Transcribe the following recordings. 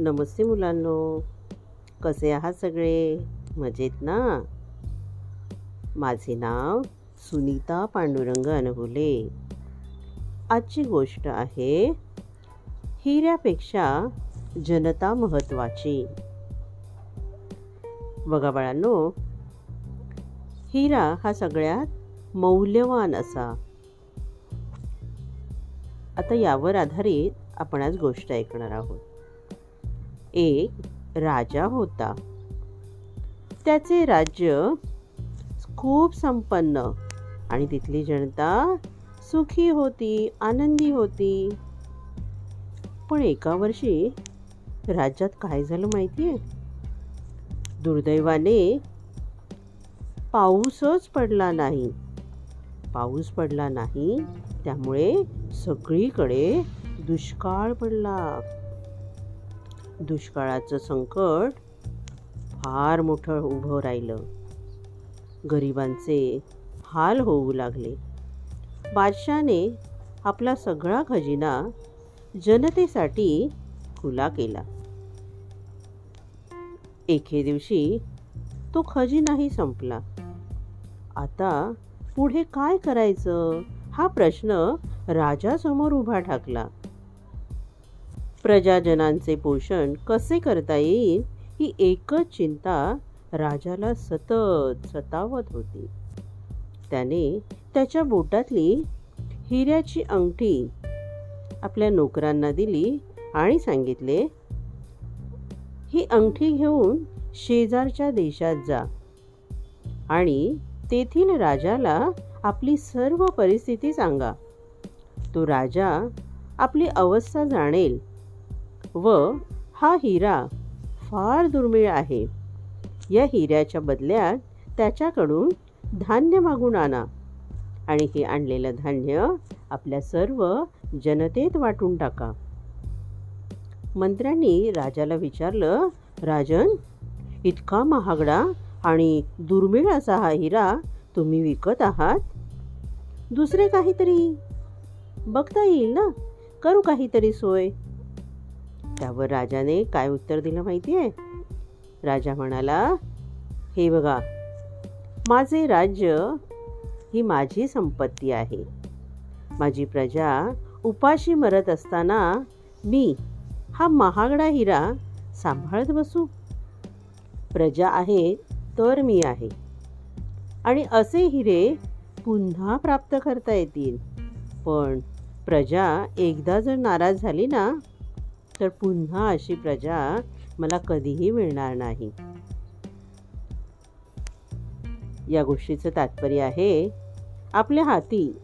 नमस्ते मुलांनो. कसे आहात सगळे? मजेत ना? माझे नाव सुनीता पांडुरंग अनहुले आजची गोष्ट आहे हिऱ्यापेक्षा जनता महत्वाची. बघा बाळांनो हिरा हा सगळ्यात मौल्यवान असा. आता यावर आधारित आपण आज गोष्ट ऐकणार आहोत. एक राजा होता. त्याचे राज्य खूप संपन्न आणि तिथली जनता सुखी होती आनंदी होती. पण एका वर्षी राज्यात काय झालं माहिती आहे दुर्दैवाने पाऊसच पडला नाही. पाऊस पडला नाही त्यामुळे सगळीकडे दुष्काळ पडला. दुष्काळाचं संकट फार मोठं उभं राहिलं. गरिबांचे हाल होऊ लागले. बादशाने आपला सगळा खजिना जनतेसाठी खुला केला. एके दिवशी तो खजिनाही संपला. आता पुढे काय करायचं? हा प्रश्न राजासमोर उभा ठाकला. प्रजाजनांचे पोषण कसे करता येईल ही एकच चिंता राजाला सतत सतावत होती. त्याने त्याच्या बोटातली हिऱ्याची अंगठी आपल्या नोकरांना दिली आणि सांगितले ही अंगठी घेऊन शेजारच्या देशात जा आणि तेथील राजाला आपली सर्व परिस्थिती सांगा. तो राजा आपली अवस्था जाणेल व हा हिरा फार दुर्मिळ आहे. या हिऱ्याच्या बदल्यात त्याच्याकडून धान्य मागून आणा. आणि हे आणलेलं धान्य आपल्या सर्व जनतेत वाटून टाका. मंत्र्यांनी राजाला विचारलं राजन इतका महागडा आणि दुर्मिळ असा हा हिरा तुम्ही विकत आहात? दुसरे काहीतरी? बघता येईल ना? करू काहीतरी सोय. त्यावर राजाने काय उत्तर दिलं माहिती आहे? राजा म्हणाला हे बघा माझे राज्य ही माझी संपत्ती आहे. माझी प्रजा उपाशी मरत असताना मी हा महागडा हिरा सांभाळत बसू. प्रजा आहे तर मी आहे. आणि असे हिरे पुन्हा प्राप्त करता येतील. पण प्रजा एकदा जर नाराज झाली ना तर पुन्हा अशी प्रजा मला कधीही मिळणार नाही. या गोष्टीचं तात्पर्य आहे आपल्या हाती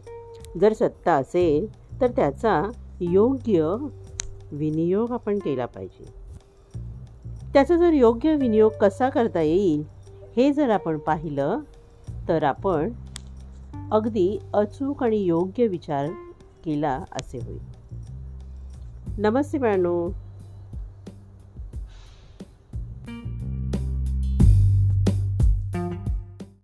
जर सत्ता असेल तर त्याचा योग्य विनियोग आपण केला पाहिजे. त्याचा जर योग्य विनियोग कसा करता येईल हे जर आपण पाहिलं तर आपण अगदी अचूक आणि योग्य विचार केला असे होईल. नमस्ते मॅनो